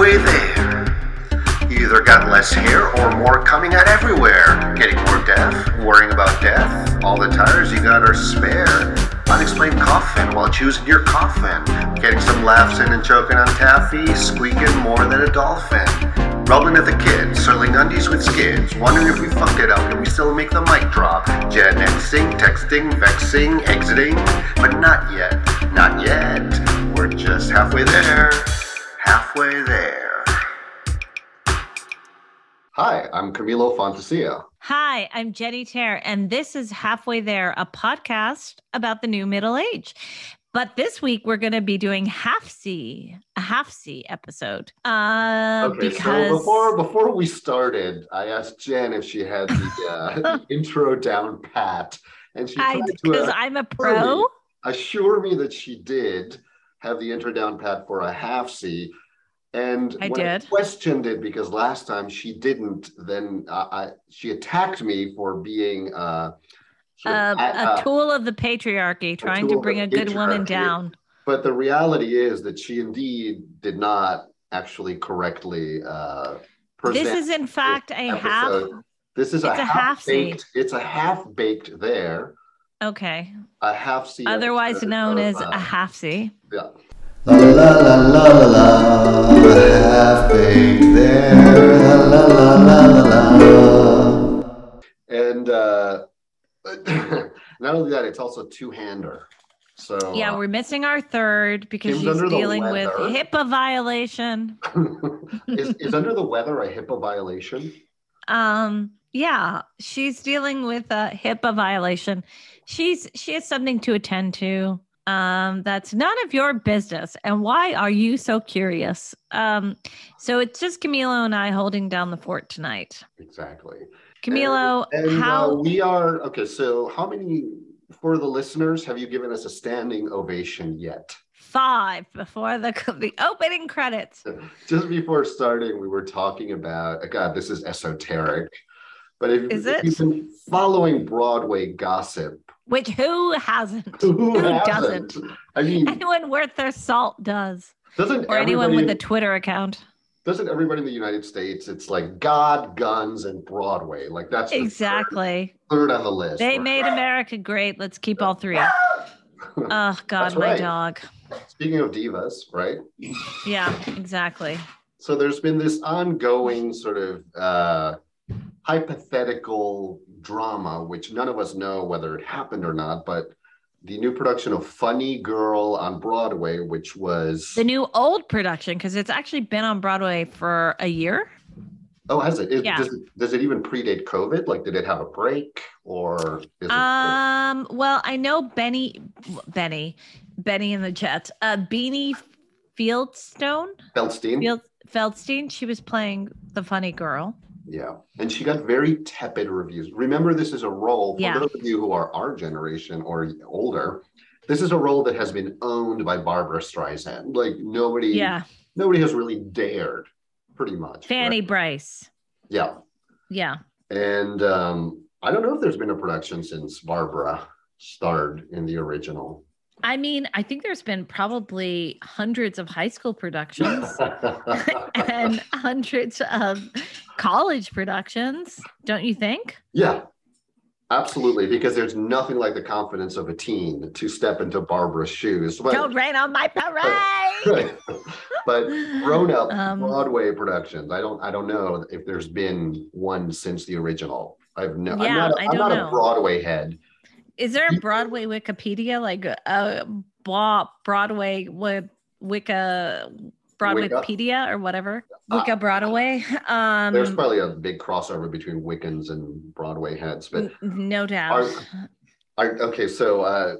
halfway there. You either got less hair or more coming out everywhere. Getting more deaf, worrying about death. All the tires you got are spare. Unexplained coffin while choosing your coffin. Getting some laughs in and choking on taffy. Squeaking more than a dolphin. Rubbing at the kids, circling undies with skids. Wondering if we fucked it up and we still make the mic drop. Gen Xing, texting, vexing, exiting. But not yet, not yet. We're just halfway there. Halfway there. Hi, I'm Camilo Fantasia. Hi, I'm Jenny Terre, and this is Halfway There, a podcast about the new middle age. But this week we're going to be doing half C, a half C episode. Uh, Okay, because so before before we started, I asked Jen if she had the, uh, the intro down pat, and she I because uh, I'm a pro. assure me that she did have the intro down pat for a half C. And I when did. questioned it because last time she didn't, then uh, I, she attacked me for being uh, Uh, of a uh, tool of the patriarchy, trying to bring a good woman down. But the reality is that she indeed did not actually correctly uh, present. This is, in fact, a half. This is it's a half baked. It's a half baked there. Okay, A half C. otherwise episode known of, as uh, a half C. Yeah. La la la la la la la, half baked there. La la la la la la. And uh, not only that, it's also two hander. So Yeah, uh, we're missing our third because she's dealing with. HIPAA violation. is, is under the weather a HIPAA violation? Um, yeah, she's dealing with a HIPAA violation. She's she has something to attend to. Um, that's none of your business. And why are you so curious? Um, so it's just Camilo and I holding down the fort tonight. Exactly. Camilo, And, and, uh, how we are okay. So how many for the listeners have you given us a standing ovation yet? five before the the opening credits? Just before starting, we were talking about God. This is esoteric, but if, Is if it? you've been following Broadway gossip, Which who hasn't? who, Who hasn't? doesn't? I mean, Anyone worth their salt does, doesn't or anyone with a Twitter account. doesn't everybody in the United States? It's like God, guns, and Broadway. Like that's the third- Exactly. third, on the list. They made America great. Let's keep all three. Oh God, my dog. Speaking of divas, right? Yeah, exactly. So there's been this ongoing sort of uh, hypothetical drama, which none of us know whether it happened or not, but the new production of Funny Girl on Broadway, which was The new old production, because it's actually been on Broadway for a year. oh, has it? Is- Yeah. Does, it? does it even predate COVID? Like, did it have a break, or is it? Um, well, I know Benny, Benny, Benny in the Jets. Uh, Beanie Fieldstone, Feldstein? Field, Feldstein. She was playing the funny girl. Yeah, and she got very tepid reviews. Remember, this is a role for Yeah. those of you who are our generation or older. This is a role that has been owned by Barbra Streisand. Like nobody, Yeah, nobody has really dared, pretty much. Fanny right? Brice. Yeah, Yeah. and um, I don't know if there's been a production since Barbara starred in the original. I mean, I think there's been probably hundreds of high school productions and hundreds of college productions, don't you think? yeah, absolutely, because there's nothing like the confidence of a teen to step into Barbra's shoes. But- Don't rain on my parade. But grown up Um, Broadway productions. I don't I don't know if there's been one since the original. I've no yeah, I'm not, a- I I'm don't not know. a Broadway head. Is there a Broadway Wikipedia like a uh, Broadway wi- Wicca Broadwaypedia or whatever? Uh, Broadway. Um, There's probably a big crossover between Wiccans and Broadway heads, but no doubt. Okay, so uh,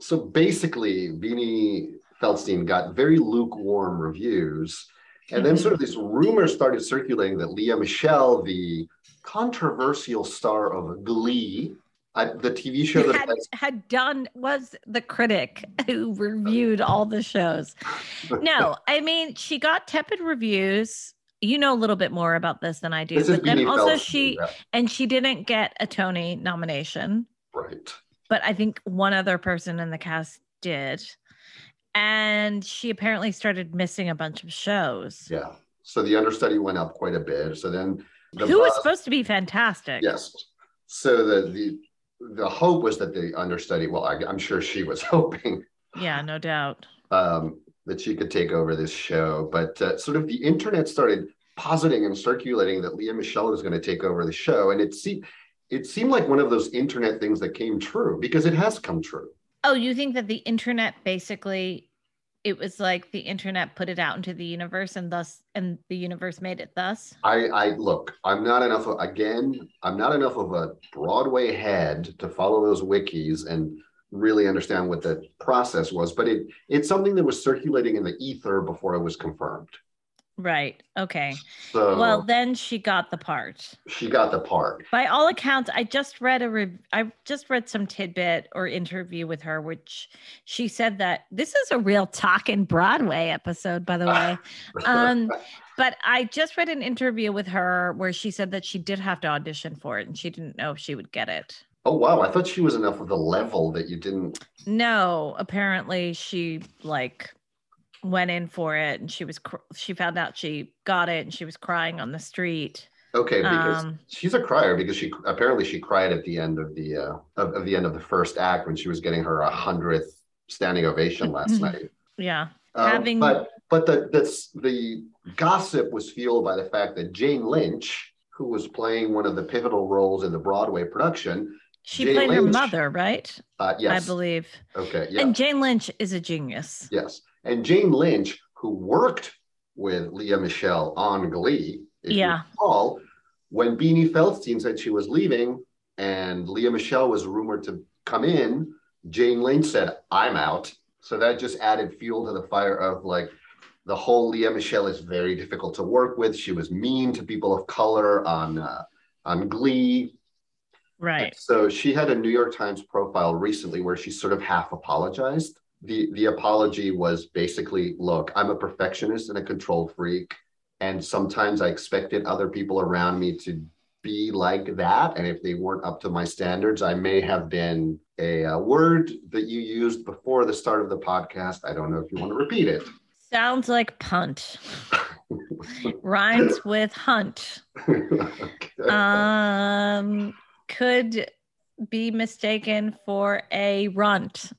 so basically, Beanie Feldstein got very lukewarm reviews, and then sort of this rumor started circulating that Lea Michele, the controversial star of Glee, uh, the TV show that had, has had done was the critic who reviewed all the shows. No, I mean she got tepid reviews. You know a little bit more about this than I do, but then also Feldstein, she and she didn't get a Tony nomination, right. but I think one other person in the cast did. and she apparently started missing a bunch of shows. Yeah. So the understudy went up quite a bit. So then the Who was supposed to be fantastic. Yes. So the the the hope was that the understudy. Well, I, I'm sure she was hoping Yeah, no doubt. um, that she could take over this show, but uh, sort of the internet started positing and circulating that Lea Michele was going to take over the show, and it seemed it seemed like one of those internet things that came true because it has come true. Oh, you think that the internet basically it was like the internet put it out into the universe and thus and the universe made it thus? I, I look, I'm not enough of, again, I'm not enough of a Broadway head to follow those wikis and really understand what the process was, but it it's something that was circulating in the ether before it was confirmed. Right. Okay. So Well, then she got the part. she got the part. By all accounts, I just read a I just read some tidbit or interview with her, which she said that this is a real talking Broadway episode, by the way. Um, but I just read an interview with her where she said that she did have to audition for it and she didn't know if she would get it. oh wow, I thought she was enough of the level that you didn't. No, apparently she like went in for it and she was cr- she found out she got it and she was crying on the street. Okay, because Um, she's a crier because she apparently she cried at the end of the uh, of, of the end of the first act when she was getting her hundredth standing ovation last night. Yeah. Um, Having- but but the that's the gossip was fueled by the fact that Jane Lynch, who was playing one of the pivotal roles in the Broadway production, She Jane played her mother, right? uh, yes, I believe. okay, yeah, And Jane Lynch is a genius. yes, and Jane Lynch, who worked with Lea Michele on Glee, Yeah. recall, when Beanie Feldstein said she was leaving, and Lea Michele was rumored to come in, Jane Lynch said, "I'm out." So that just added fuel to the fire of like the whole Lea Michele is very difficult to work with. She was mean to people of color on uh, on Glee. Right. So she had a New York Times profile recently where she sort of half apologized. The the apology was basically, look, I'm a perfectionist and a control freak, and sometimes I expected other people around me to be like that, and if they weren't up to my standards, I may have been a, uh word that you used before the start of the podcast. I don't know if you want to repeat it. Sounds like punt. Rhymes with hunt. Okay. Um could be mistaken for a runt.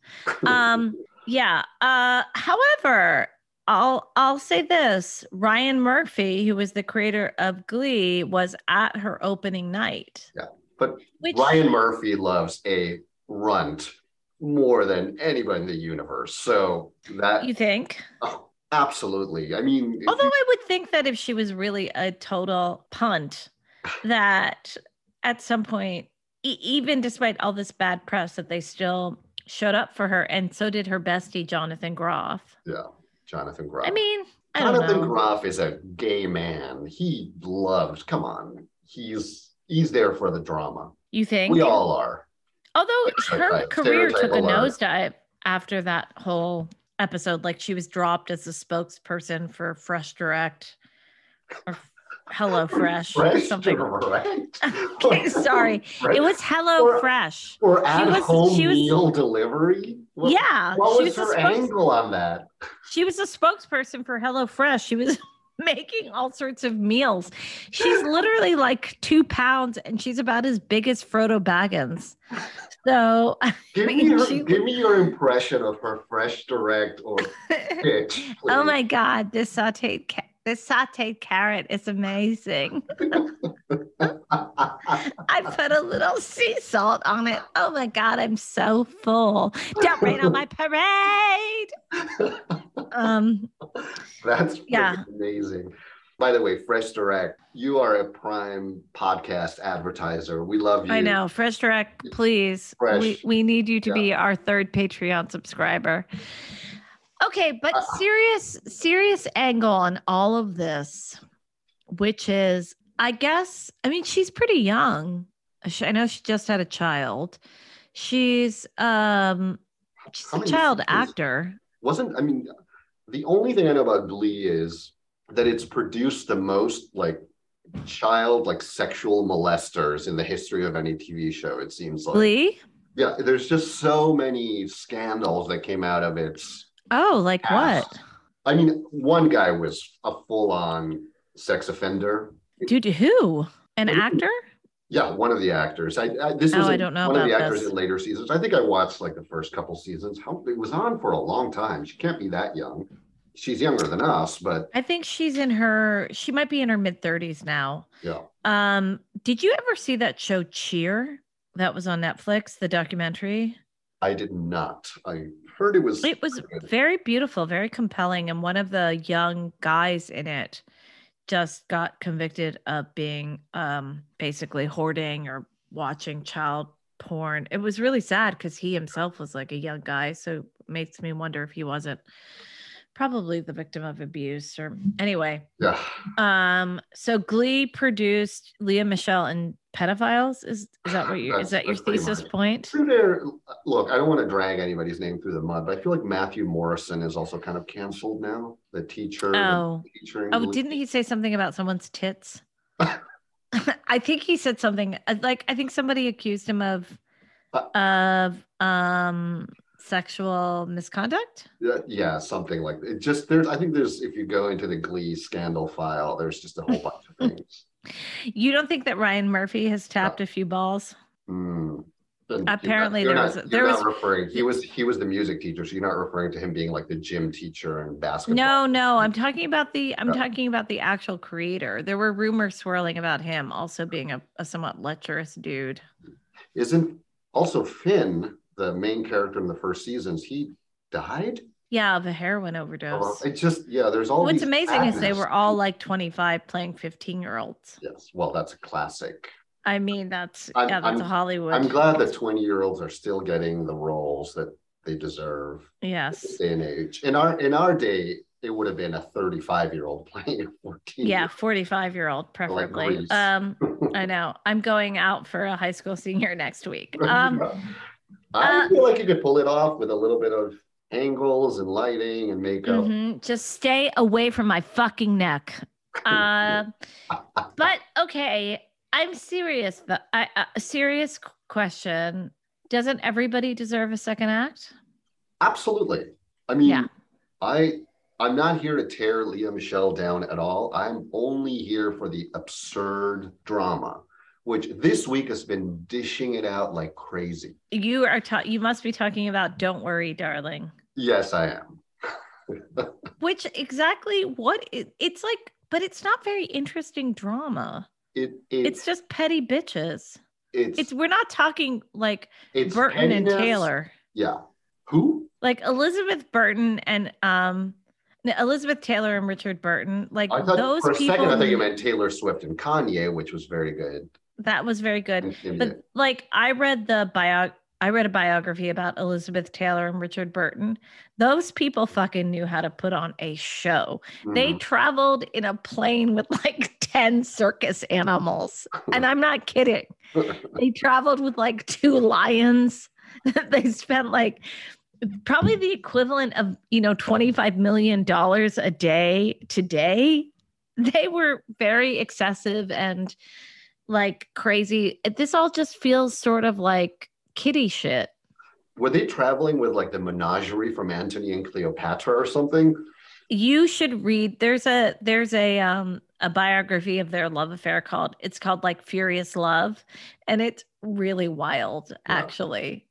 Um yeah. Uh however, I'll I'll say this. Ryan Murphy, who was the creator of Glee, was at her opening night. Yeah, but which Ryan Murphy loves a runt more than anybody in the universe. So that you think? oh, absolutely. I mean, Although you- I would think that if she was really a total punt, that at some point, e- even despite all this bad press, that they still showed up for her, and so did her bestie Jonathan Groff. yeah, Jonathan Groff. I mean, I don't Jonathan. Groff is a gay man. He loves. Come on, he's he's there for the drama. You think? We all are. Although her career took a nosedive after that whole episode, like she was dropped as a spokesperson for Fresh Direct or Hello Fresh Fresh something. Okay, sorry. It was Hello Or- Fresh. for at was- home she was- meal delivery. What, yeah, What was, was, her spokes- angle on that? she was a spokesperson for Hello Fresh. She was making all sorts of meals. She's literally like two pounds, and she's about as big as Frodo Baggins. So, Give mean, me her, she- give me your impression of her fresh direct or pitch. oh my god, this sautéed ca- this sautéed carrot is amazing. I put a little sea salt on it. Oh my god, I'm so full. Don't rain on my parade. Um, That's Yeah. amazing. By the way, Fresh Direct, you are a prime podcast advertiser. We love you. I know. Fresh Direct, please. Fresh. We we need you to be our third Patreon subscriber. Okay, but Uh, serious serious angle on all of this, which is, I guess, I mean, she's pretty young. I know she just had a child. She's um she's How a child actor. Wasn't I mean the only thing I know about Glee is that it's produced the most like child like sexual molesters in the history of any TV show. It seems like Glee? yeah, there's just so many scandals that came out of its Oh, like Past. what? I mean, one guy was a full-on sex offender. Dude, who? An you- actor? Yeah, one of the actors. I, I this Oh, was I a- don't know one of the actors this. in later seasons. I think I watched like the first couple seasons. How it was on for a long time. She can't be that young. She's younger than us, but I think she's in her she might be in her mid 30s now. yeah. Um, did you ever see that show Cheer? That was on Netflix, the documentary. I did not. I heard it was. It was good. very beautiful, very compelling. And one of the young guys in it just got convicted of being um, basically hoarding or watching child porn. It was really sad because he himself was like a young guy. So it makes me wonder if he wasn't probably the victim of abuse or anyway. Yeah. Um, so Glee produced Lea Michele and pedophiles. Is is that what you is that your thesis much- point? Through there, look, I don't want to drag anybody's name through the mud, but I feel like Matthew Morrison is also kind of canceled now. The teacher. the Oh. teacher Oh, Glee. didn't he say something about someone's tits? I think he said something uh, like I think somebody accused him of Uh, of um sexual misconduct. Yeah, yeah, something like it. Just there's, I think there's, if you go into the Glee scandal file, there's just a whole bunch of things. You don't think that Ryan Murphy has tapped a few balls? Hmm. Then you're not- Apparently you're there not- was- there was- referring. He was he was the music teacher, so you're not referring to him being like the gym teacher and basketball. No, no, I'm talking about the I'm Yeah. talking about the actual creator. There were rumors swirling about him also being a, a somewhat lecherous dude. Isn't also Finn the main character in the first seasons? He died. Yeah, of a heroin Well, overdose. It's just yeah. There's all. What's amazing is they were all like 25 playing 15 year olds. Yes. Well, that's a classic. I mean, that's I'm- yeah, that's a I'm- Hollywood. I'm glad that 20 year olds are still getting the roles that they deserve. Yes. and age. In our in our day, it would have been a 35 year old playing a 14. Yeah, 45 year old, preferably. Grease. Um, I know. I'm going out for a high school senior next week. Um, I uh, feel like you could pull it off with a little bit of angles and lighting and makeup. mhm, Just stay away from my fucking neck. Uh, but okay, I'm serious. The, I, uh, a serious question. Doesn't everybody deserve a second act? Absolutely. I mean, Yeah. I I'm not here to tear Lea Michele down at all. I'm only here for the absurd drama, which this week has been dishing it out like crazy. You are ta- you must be talking about Don't Worry, Darling. Yes, I am. Which exactly what it, it's like, but it's not very interesting drama. It, it It's just petty bitches. it's It's we're not talking like it's Burton and. Taylor. Yeah. Who? Like Elizabeth Burton and um Elizabeth Taylor and Richard Burton. Like I thought those for a people second I thought you meant Taylor Swift and Kanye, which was very good. That was very good. But like I read the bio I read a biography about Elizabeth Taylor and Richard Burton. Those people fucking knew how to put on a show. They Mhm. traveled in a plane with like 10 circus animals. And I'm not kidding. They traveled with like two lions. they spent like probably the equivalent of, you know, 25 million dollars a day today. They were very excessive and like crazy. This all just feels sort of like kitty shit. Were they traveling with like the menagerie from Antony and Cleopatra or something? you should read there's a there's a um a biography of their love affair called it's called like furious love and it's really wild Yeah. actually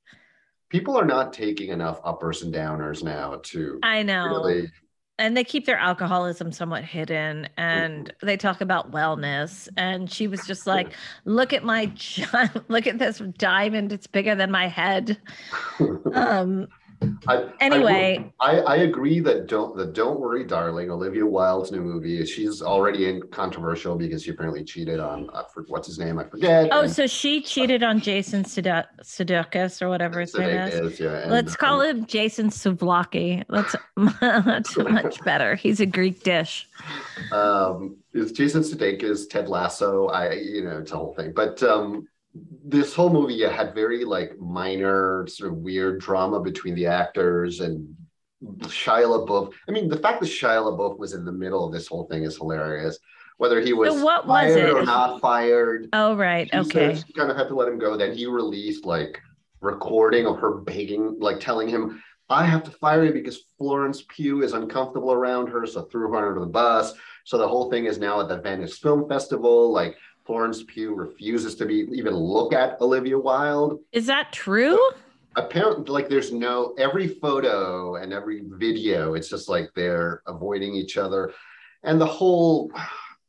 People are not taking enough uppers and downers now to i know really. And they keep their alcoholism somewhat hidden and Mm-hmm. they talk about wellness and she was just like look at my look at this diamond it's bigger than my head um I, anyway I, I agree that don't the Don't Worry Darling, Olivia Wilde's new movie. She's already in controversial because she apparently cheated on uh, what's his name? I forget. oh and- so she cheated on jason Sude- sudeikis or whatever his name is Sudeikis, yeah, and, Let's call um, him Jason Souvlaki. That's that's much better. He's a Greek dish. um it's Jason Sudeikis, Ted Lasso. I you know it's a whole thing, but um this whole movie had very like minor sort of weird drama between the actors and Shia LaBeouf. I mean, the fact that Shia LaBeouf was in the middle of this whole thing is hilarious. Whether he was what was fired it? or not fired, Oh right, she okay. she kind of had to let him go. Then he released like recording of her begging, like telling him, I have to fire you because Florence Pugh is uncomfortable around her, so threw her under the bus. So the whole thing is now at the Venice Film Festival. Like Florence Pugh refuses to be even look at Olivia Wilde. Is that true? Apparently, like there's no every photo and every video, it's just like they're avoiding each other. And the whole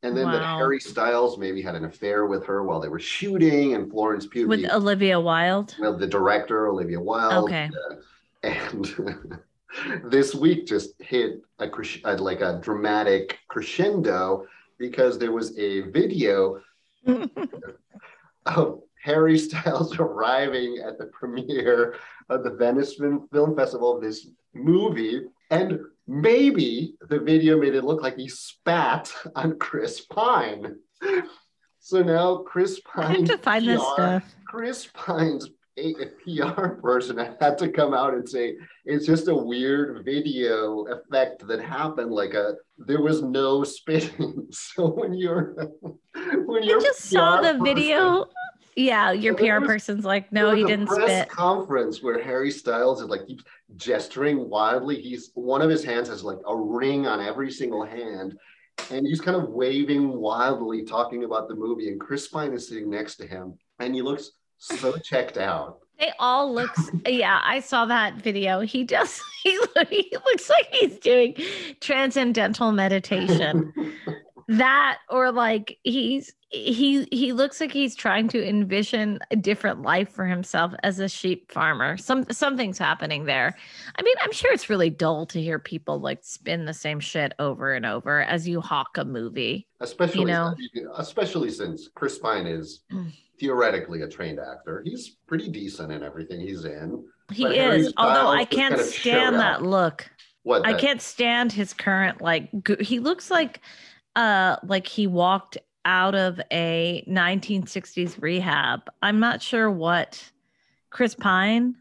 and then that Harry Styles maybe had an affair with her while they were shooting, and Florence Pugh With Olivia Wilde? well, the director Olivia Wilde. Okay. uh, and this week just hit a like a dramatic crescendo because there was a video of oh, Harry Styles arriving at the premiere of the Venice Film Festival of this movie, and maybe the video made it look like he spat on Chris Pine. So now Chris I have Pine to find this stuff. Chris Pine's a, a PR person had to come out and say it's just a weird video effect that happened. Like a there was no spitting. So when you're when you're you just saw the video. Yeah, your PR was- person's like, no, he didn't press spit. conference where Harry Styles is like keeps gesturing wildly. He's one of his hands has like a ring on every single hand. And he's kind of waving wildly, talking about the movie. And Chris Pine is sitting next to him, and he looks so checked out. They all looks. Yeah, I saw that video. He does. He, he looks like he's doing transcendental meditation. that or like he's he he looks like he's trying to envision a different life for himself as a sheep farmer some something's happening there i mean i'm sure it's really dull to hear people like spin the same shit over and over as you hawk a movie especially you know? especially since Chris Pine is Mm. Theoretically a trained actor. He's pretty decent in everything he's in. he But Harry is although Styles i can't kind of showed stand that look. What i can't stand his current like go- he looks like uh like he walked out of a 1960s rehab. I'm not sure what. Chris pine?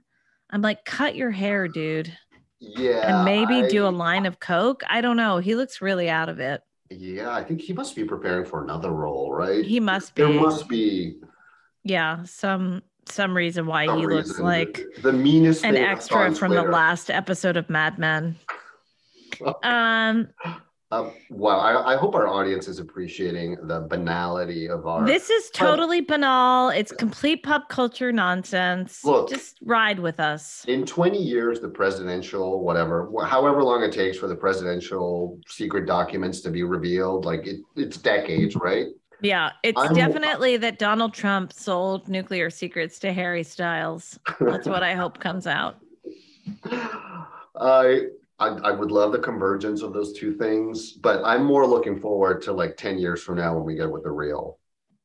I'm like cut your hair dude. Yeah, and maybe do a line of coke? I don't know. He looks really out of it. Yeah, I think he must be preparing for another role, right? he must be. there must be yeah some some reason why some he looks like the, the meanest an thing I saw extra from the last episode of mad men um wow, I, I hope our audience is appreciating the banality of our. This is totally banal. It's complete pop culture nonsense. Look. Just ride with us. in 20 years, the presidential, whatever, however long it takes for the presidential secret documents to be revealed, like it, it's decades, right? Yeah, it's I'm- definitely that Donald Trump sold nuclear secrets to Harry Styles. That's what I hope comes out. I, I I would love the convergence of those two things, but I'm more looking forward to like 10 years from now when we get with the real,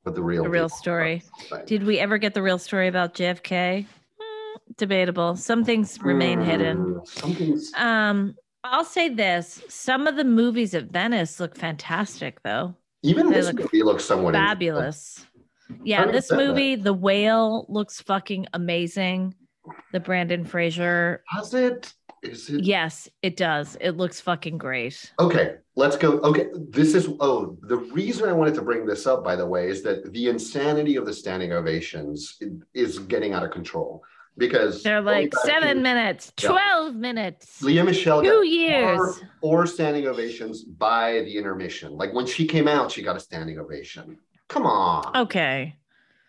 with the real, The real story. Did we ever get the real story about JFK? Hmm, debatable. Some things remain hidden. Hmm, Something's Um, I'll say this: some of the movies at Venice look fantastic, though. Even they this look movie looks somewhat fabulous. Yeah, this said that- movie, The Whale, looks fucking amazing. The Brendan Fraser. Does it? Is it? Yes, it does. It looks fucking great. Okay, let's go. Okay, this is oh, the reason I wanted to bring this up, by the way, is that the insanity of the standing ovations is getting out of control because They're like seven minutes, Yeah. 12 minutes, Lea Michele two got years. four, four standing ovations by the intermission. Like when she came out, she got a standing ovation. Come on, Okay.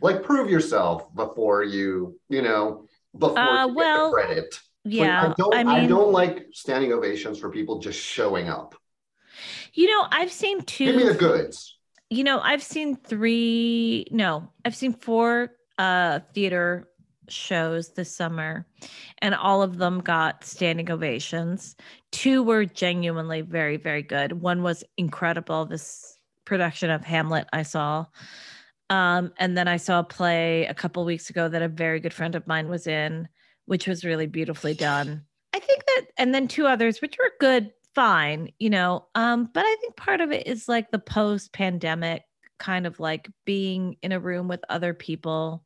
like prove yourself before you, you know, before Uh, you well, credit. Like, Yeah. I don't. I I, don't like standing ovations for people just showing up. you know, I've seen two Give me the goods. You know, I've seen three, no, I've seen four uh theater shows this summer and all of them got standing ovations. Two were genuinely very very good. One was incredible this production of Hamlet I saw. Um and then I saw a play a couple weeks ago that a very good friend of mine was in which was really beautifully done. I think that and then two others which were good fine, you know. Um but I think part of it is like the post pandemic kind of like being in a room with other people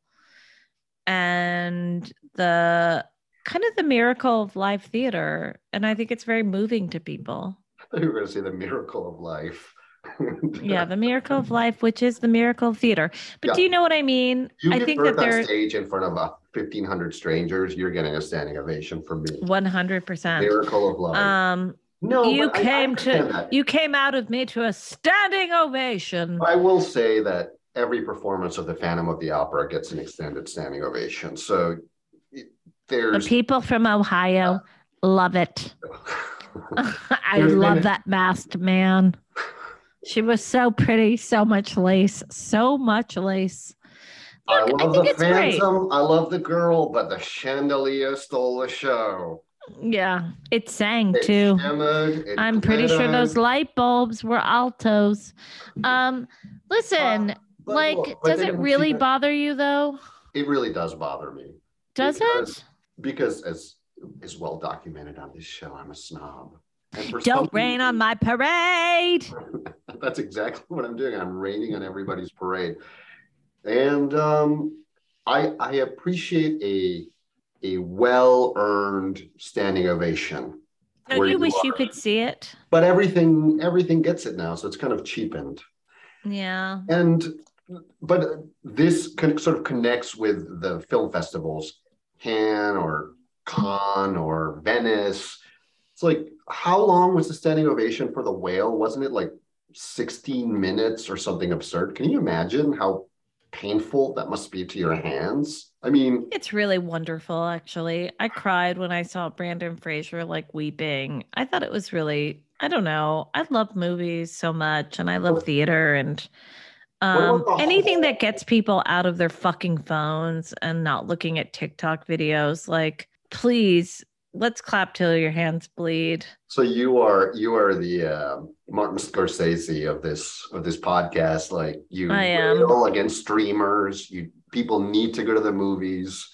and the kind of the miracle of live theater and i think it's very moving to people you were going to say the miracle of life. yeah the miracle of life which is the miracle of theater but Yeah. do you know what i mean You i think that on stage in front of a 1500 strangers, you're getting a standing ovation from me. 100%. Miracle of life. Um, no, you but I- I came to that. you came out of me to a standing ovation. I will say that every performance of the Phantom of the Opera gets an extended standing ovation. So it- The people from Ohio love it. I There's love that masked man. She was so pretty, so much lace, so much lace. I Look, I love think the it's great. Phantom. I love the girl, but the chandelier stole the show. Yeah, it sang It too. shimmered, it I'm pretty sure those light bulbs were altos. Um, listen, but like, look, does it really bother you though? It really does bother me. Does Because- it? Because as is well documented on this show, I'm a snob. Don't rain on my parade. That's exactly what I'm doing. I'm raining on everybody's parade. And um, I I appreciate a a well-earned standing ovation. Don't where you wish you could see it? But everything everything gets it now, so it's kind of cheapened. Yeah. And but this con- sort of connects with the film festivals, Cannes or Cannes or Venice. It's like how long was the standing ovation for the whale? Wasn't it like 16 minutes or something absurd? Can you imagine how painful that must be to your hands? I mean, It's really wonderful, actually. I cried when I saw Brendan Fraser like weeping. I thought it was really, I don't know. I love movies so much and I love theater and um, anything that gets people out of their fucking phones and not looking at TikTok videos. Like, please, let's clap till your hands bleed. so you are you are the uh, Martin Scorsese of this of this podcast. Like you I am. rail against streamers. You people need to go to the movies.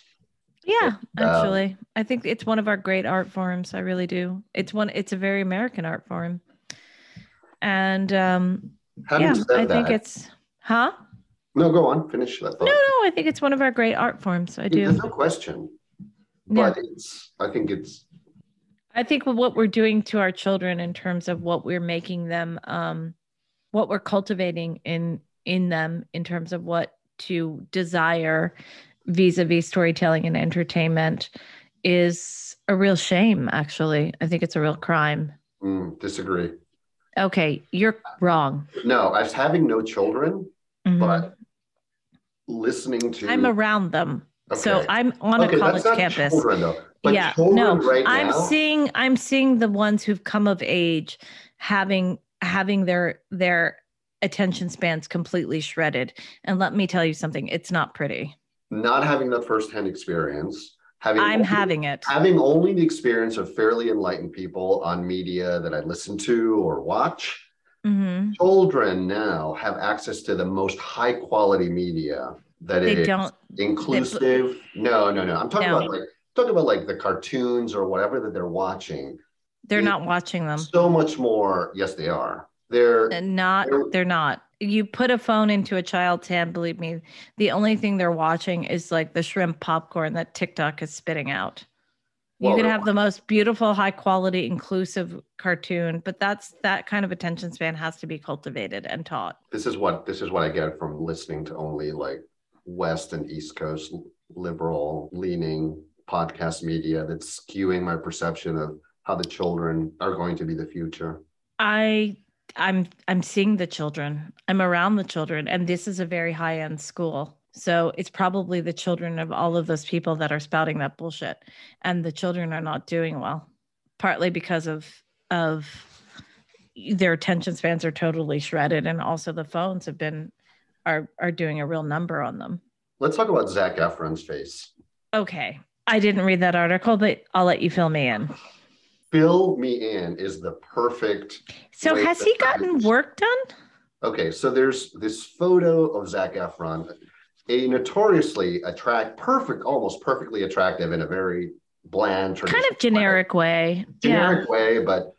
Yeah, um, actually. I think it's one of our great art forms. I really do. It's one, it's a very American art form. And um, yeah, I that, think it's, huh? no, go on, finish that thought. No, no, I think it's one of our great art forms. I do. There's no question. But it's I think it's I think what we're doing to our children in terms of what we're making them, um, what we're cultivating in in them in terms of what to desire vis-a-vis storytelling and entertainment is a real shame actually i think it's a real crime mm, disagree. Okay you're wrong. No, I was having no children, Mhm. but listening to i'm around them. So i'm on Okay, a college campus. Children, yeah no right i'm now, seeing i'm seeing the ones who've come of age having having their their attention spans completely shredded. And let me tell you something it's not pretty. Not having that firsthand experience, having i'm only- having it having only the experience of fairly enlightened people on media that I listen to or watch. Mhm. Children now have access to the most high quality media that they is don't inclusive. No, no, no. I'm talking No. about like talking about like the cartoons or whatever that they're watching. they're not watching them So much more. Yes, they are. They're And not They're- they're not you put a phone into a child's hand believe me the only thing they're watching is like the shrimp popcorn that tiktok is spitting out you Well, can they're have the most beautiful high quality inclusive cartoon but that's that kind of attention span has to be cultivated and taught this is what this is what I get from listening to only like West and East Coast liberal leaning podcast media that's skewing my perception of how the children are going to be the future. i i'm i'm seeing the children. I'm around the children and this is a very high end school. So it's probably the children of all of those people that are spouting that bullshit and the children are not doing well partly because of of their attention spans are totally shredded and also the phones have been are are doing a real number on them. Let's talk about Zac Efron's face. okay. I didn't read that article but i'll let you fill me in Fill me in is the perfect. so has he gotten work done Okay, so there's this photo of Zac Efron, a notoriously attract, perfect, almost perfectly attractive in a very bland, kind of generic way generic way, but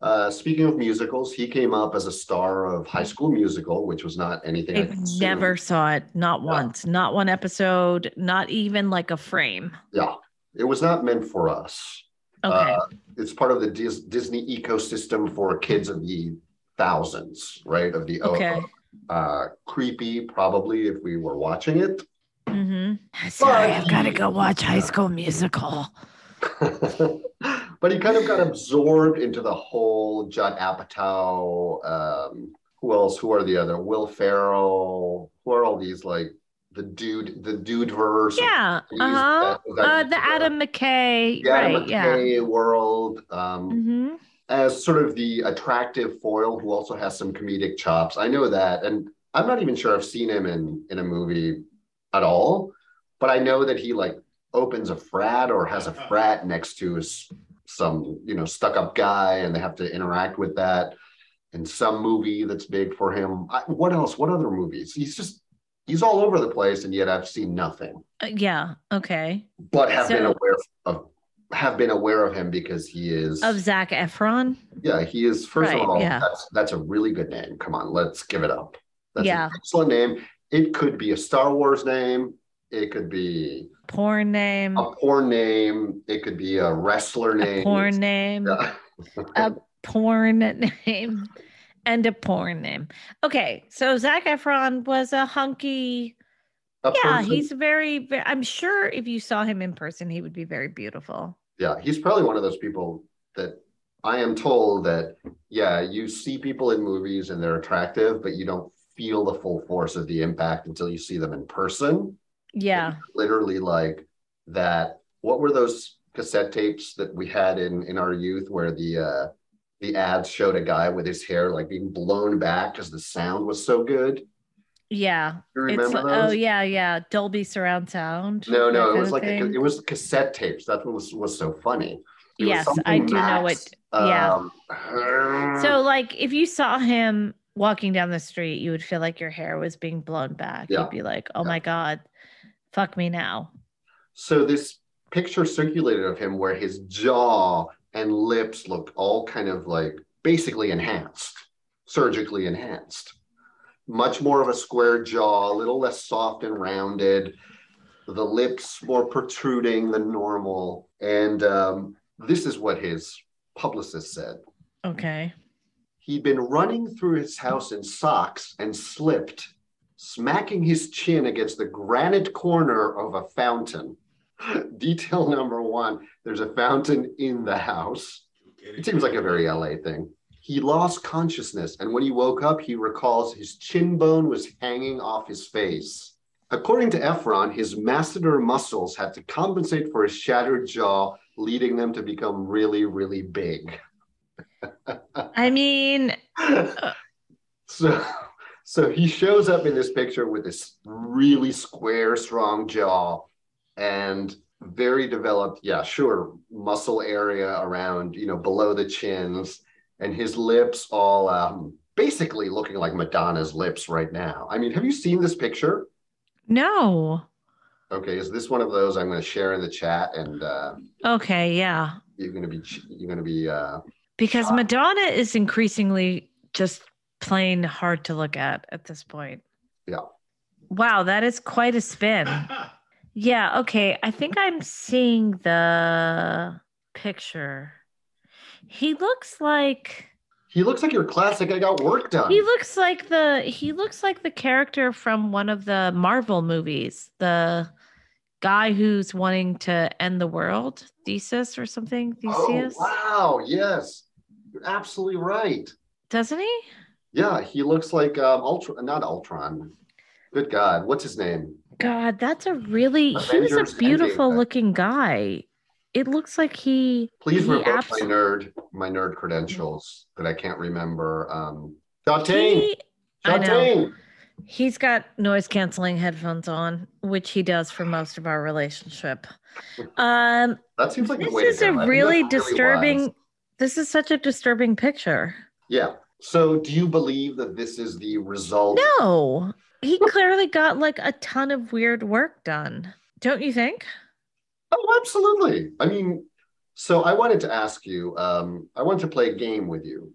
uh, speaking of musicals, he came up as a star of High School Musical, which was not anything. I I never saw it, not Yeah. once, not one episode, not even like a frame. Yeah, it was not meant for us. Okay. Uh, it's part of the Dis- Disney ecosystem for kids of the thousands, right? Of the okay. uh, creepy, probably if we were watching it. Mm-hmm. Sorry, I've got to go watch High School Musical. but he kind of got absorbed into the whole Judd Apatow. Um, who else? Who are the other? Will Ferrell. Who are all these like the dude, the dude verse? Yeah. Uh huh. that- that- Uh, the Adam McKay. the Adam right. Yeah. McKay world. Um, Mm-hmm. as sort of the attractive foil who also has some comedic chops. I know that, and I'm not even sure I've seen him in in a movie at all, but I know that he like opens a frat or has a frat next to his, some you know stuck up guy, and they have to interact with that in some movie that's big for him. I, what else? What other movies? He's just he's all over the place, and yet I've seen nothing, Uh, yeah. Okay. but have been aware of. Have been aware of him because he is Of Zac Efron. yeah, he is. First Right, of all, yeah. that's that's a really good name. Come on, let's give it up. That's Yeah. an excellent name. It could be a Star Wars name. It could be Porn name. a porn name. It could be a wrestler name. a porn name. Yeah. a porn name and a porn name. Okay, so Zac Efron was a hunky. A Yeah, person- he's very, ve- I'm sure if you saw him in person, he would be very beautiful. yeah. He's probably one of those people that I am told that yeah, you see people in movies and they're attractive, but you don't feel the full force of the impact until you see them in person. Yeah. literally like that what were those cassette tapes that we had in in our youth where the uh the ads showed a guy with his hair like being blown back because the sound was so good Yeah. you It's remember oh yeah, yeah. Dolby surround sound. no no it was like a, it was cassette tapes that's what was was so funny It Yes, I do know Max, it. Yeah. um, So like if you saw him walking down the street, you would feel like your hair was being blown back. Yeah. You'd be like, "Oh Yeah. my god, fuck me now." So this picture circulated of him where his jaw and lips look all kind of like basically enhanced, surgically enhanced. Much more of a square jaw, a little less soft and rounded, the lips more protruding than normal. And um, this is what his publicist said. Okay. He'd been running through his house in socks and slipped, smacking his chin against the granite corner of a fountain. Detail number one there's a fountain in the house. It seems like a very LA thing. He lost consciousness, and when he woke up, he recalls his chin bone was hanging off his face. According to Efron, his masseter muscles had to compensate for his shattered jaw, leading them to become really, really big. I mean, so so he shows up in this picture with this really square strong jaw and very developed yeah sure muscle area around you know below the chins and his lips all um basically looking like madonna's lips right now i mean have you seen this picture no. okay is this one of those i'm going to share in the chat and uh Okay, yeah. you're going to be you're going to be uh Because Shocked. Madonna is increasingly just plain hard to look at at this point. Yeah. Wow, that is quite a spin. Yeah, okay. I think I'm seeing the picture. He looks like he looks like your classic i got work done he looks like the he looks like the character from one of the Marvel movies. The guy who's wanting to end the world, Thesis or something. oh Theseus. wow yes you're absolutely right Doesn't he? Yeah, he looks like um, Ultron, not Ultron. Good God, what's his name? God, that's a really he was a beautiful Endgame. looking guy. It looks like he Please he revoke abs- my nerd, my nerd credentials that I can't remember. Um, Shatane, He, I know. He's got noise canceling headphones on, which he does for most of our relationship. Um That seems like this is a. Really disturbing this is such a disturbing picture. Yeah. So, do you believe that this is the result? No. He clearly got like a ton of weird work done. Don't you think? Oh, absolutely. I mean, so I wanted to ask you. Um, I want to play a game with you.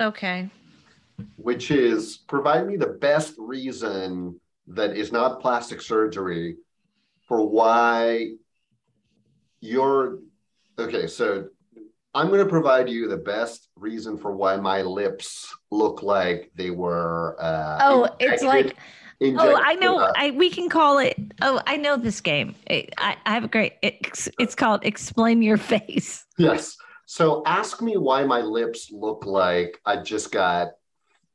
Okay. which is provide me the best reason that is not plastic surgery for why you're okay. So I'm going to provide you the best reason for why my lips look like they were. Uh, Oh, it's like Oh, I know. uh, I we can call it Oh, I know this game. It, I, I have a great. It's, it's called Explain Your Face. Yes. So ask me why my lips look like I just got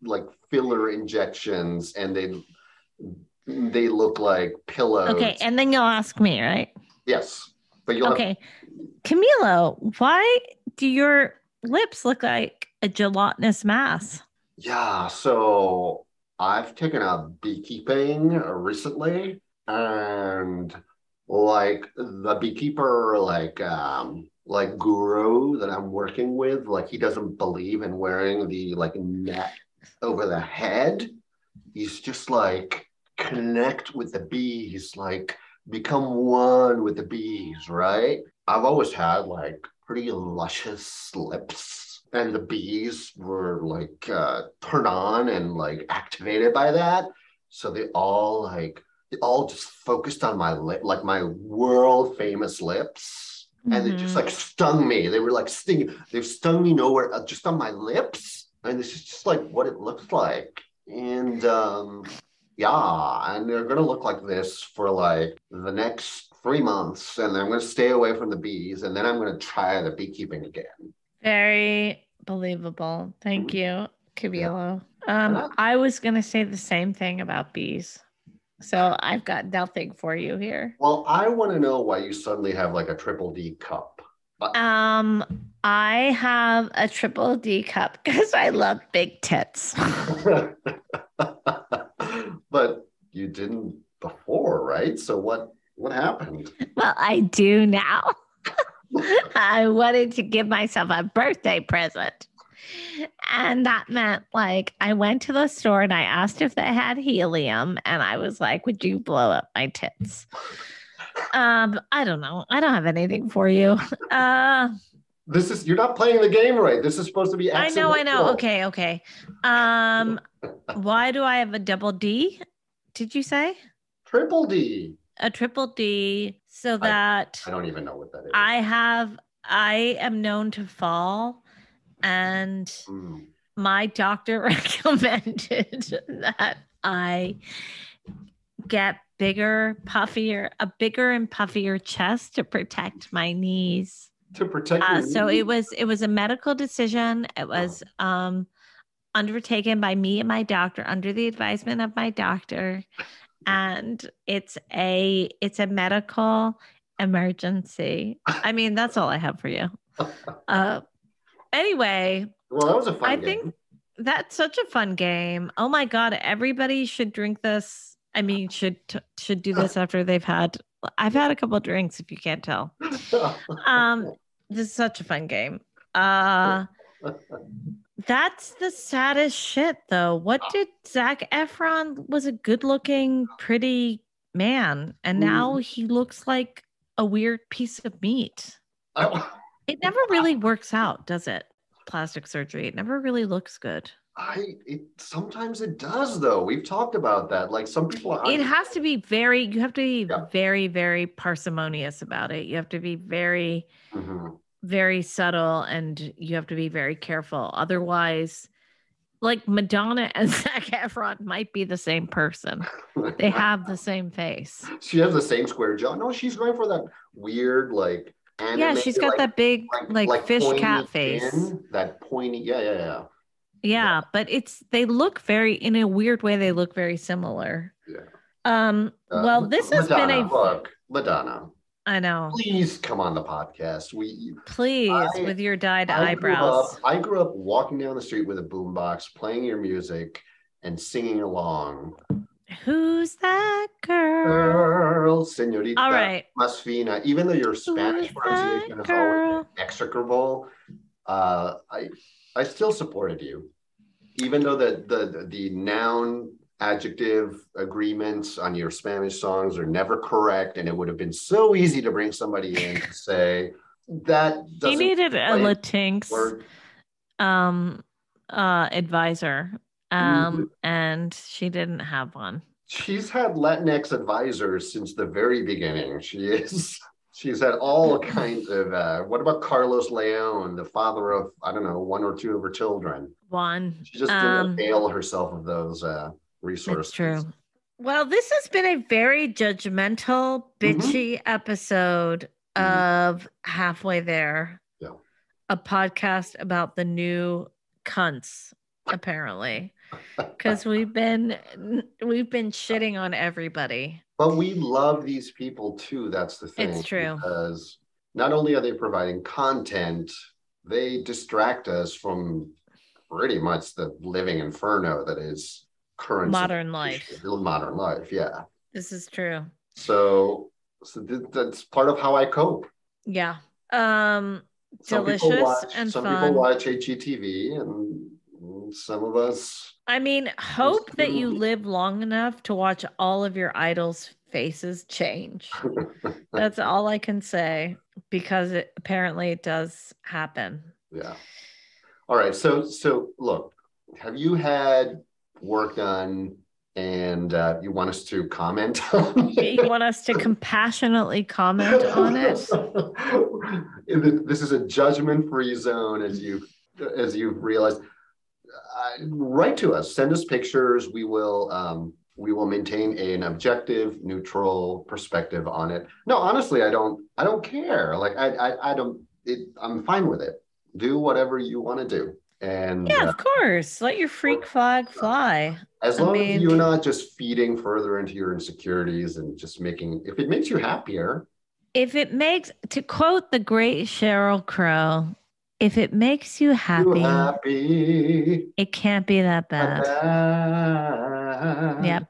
like filler injections and they they look like pillows. Okay, and then you'll ask me, right? yes. But you'll have- Okay, Camilo, why do your lips look like a gelatinous mass? yeah, so I've taken up beekeeping recently and like the beekeeper like um like guru that I'm working with, like he doesn't believe in wearing the like net over the head. He's just like connect with the bees, like become one with the bees, right? I've always had like pretty luscious lips, and the bees were like uh, turned on and like activated by that. So they all like they all just focused on my lip, like my world famous lips, and they just like stung me. They were like stinging. They stung me nowhere, uh, just on my lips, and this is just like what it looks like. And um, yeah, and they're gonna look like this for like the next three months, and then I'm gonna stay away from the bees, and then I'm gonna try the beekeeping again. Very believable. Thank you, Camilo. Um, I was gonna say the same thing about bees, so I've got nothing for you here. Well, I want to know why you suddenly have like a triple D cup. Um, I have a triple D cup because I love big tits. but you didn't before, right? So what what happened? well, I do now. I wanted to give myself a birthday present. And that meant like I went to the store and I asked if they had helium and I was like, "Would you blow up my tits?" Um, I don't know. I don't have anything for you. Uh This is you're not playing the game right. This is supposed to be I know, I know. Okay, okay. Um why do I have a double D? Did you say? Triple D. A triple D so that I don't even know what that is. I have I am known to fall and Hmm. my doctor recommended that I get bigger, puffier, a bigger and puffier chest to protect my knees. To protect Uh, so knees? it was it was a medical decision. It was um undertaken by me and my doctor under the advisement of my doctor and it's a it's a medical emergency. I mean, that's all I have for you. Uh anyway, Well, that was a fun I game. think that's such a fun game. Oh my god, everybody should drink this. I mean, should should do this after they've had. I've had a couple drinks, if you can't tell. Um, this is such a fun game. Uh, that's the saddest shit, though. What did Zac Efron was a good-looking, pretty man, and now he looks like a weird piece of meat. I, It never really works out, does it? Plastic surgery. It never really looks good. I it sometimes it does though. We've talked about that. Like some people are It has to be very, you have to be Yeah. very, very parsimonious about it. You have to be very, Mhm. Very subtle and you have to be very careful. Otherwise, like Madonna and Zac Efron might be the same person. They have the same face. she has the same square jaw. No, she's going for that weird like Yeah, she's got like, that big, like, fish cat face. chin, that pointy. Yeah, yeah, yeah. Yeah, but it's they look very in a weird way. They look very similar. Yeah. Um. Uh, well, this has been a. look, Madonna. I know. Please come on the podcast. We Please, I- with your dyed I grew eyebrows. up. I grew up walking down the street with a boombox, playing your music, and singing along. Who's that girl? Girl, senorita, All right. más fina. Even though your Spanish Who's pronunciation is always execrable, uh, I I still supported you, even though the the the noun adjective agreements on your Spanish songs are never correct, and it would have been so easy to bring somebody in to say that He needed a Latinx um uh advisor. Mm-hmm. Um and she didn't have one. She's had Latinx advisors since the very beginning. She is. She's had all kinds of. Uh, what about Carlos Leon, the father of I don't know one or two of her children? One. She just didn't Um, avail herself of those uh, resources. It's true. Well, this has been a very judgmental, Mhm. bitchy episode Mhm. of Halfway There. Yeah. A podcast about the new cunts, apparently. Because we've been we've been shitting on everybody. But we love these people too. That's the thing. It's true. Because not only are they providing content, they distract us from pretty much the living inferno that is current Modern life. Modern life, yeah. This is true. So, so th- that's part of how I cope. Yeah. Um Some Delicious watch, and some fun. people watch HGTV, and some of us. I mean, hope that you live long enough to watch all of your idols' faces change. That's all I can say because it apparently it does happen. Yeah. All right. So so look, have you had work done and uh, you want us to comment on it? You want us to compassionately comment on it? this is a judgment-free zone, as you as you've realized. Uh, write to us. Send us pictures. We will um, we will maintain an objective, neutral perspective on it. No, honestly, I don't. I don't care. Like I I, I don't. It, I'm fine with it. Do whatever you want to do. And Yeah, uh, of course. Let your freak flag fly. as I long mean- as you're not just feeding further into your insecurities and just making, if it makes you happier, If it makes, to quote the great Sheryl Crow, if it makes you happy, happy. it can't be that bad. bad. Yep.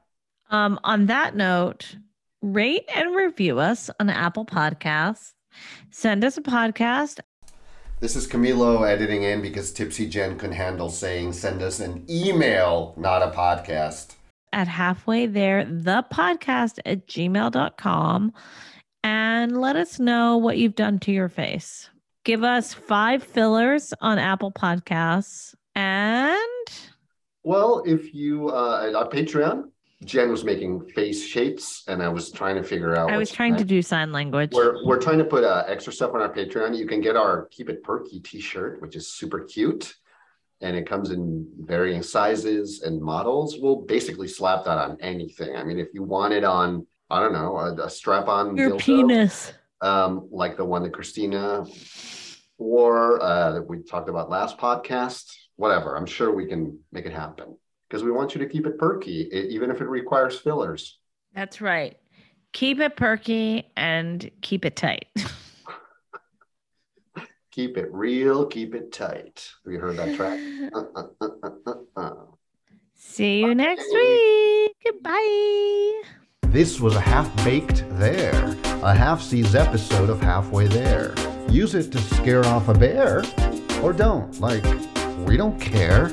Um, on that note, rate and review us on Apple Podcasts. Send us a podcast. This is Camilo editing in because Tipsy Jen couldn't handle saying send us an email, not a podcast. at halfway there, the podcast at gmail.com, and let us know what you've done to your face. Give us five fillers on Apple Podcasts. And Well, if you, uh, our Patreon, Jen was making face shapes and I was trying to figure out. I was trying to do sign language. We're, we're trying to put uh, extra stuff on our Patreon. You can get our Keep It Perky t shirt, which is super cute. And it comes in varying sizes and models. We'll basically slap that on anything. I mean, if you want it on, I don't know, a, a strap on Your dildo, penis. um, like the one that Christina wore uh, that we talked about last podcast, whatever. I'm sure we can make it happen because we want you to keep it perky, even if it requires fillers. That's right. Keep it perky and keep it tight. Keep it real, keep it tight. Have you heard that track? Uh, uh, uh. See you next week. Goodbye. This was a half baked there, a half seas episode of Halfway There. Use it to scare off a bear, or don't. Like, we don't care.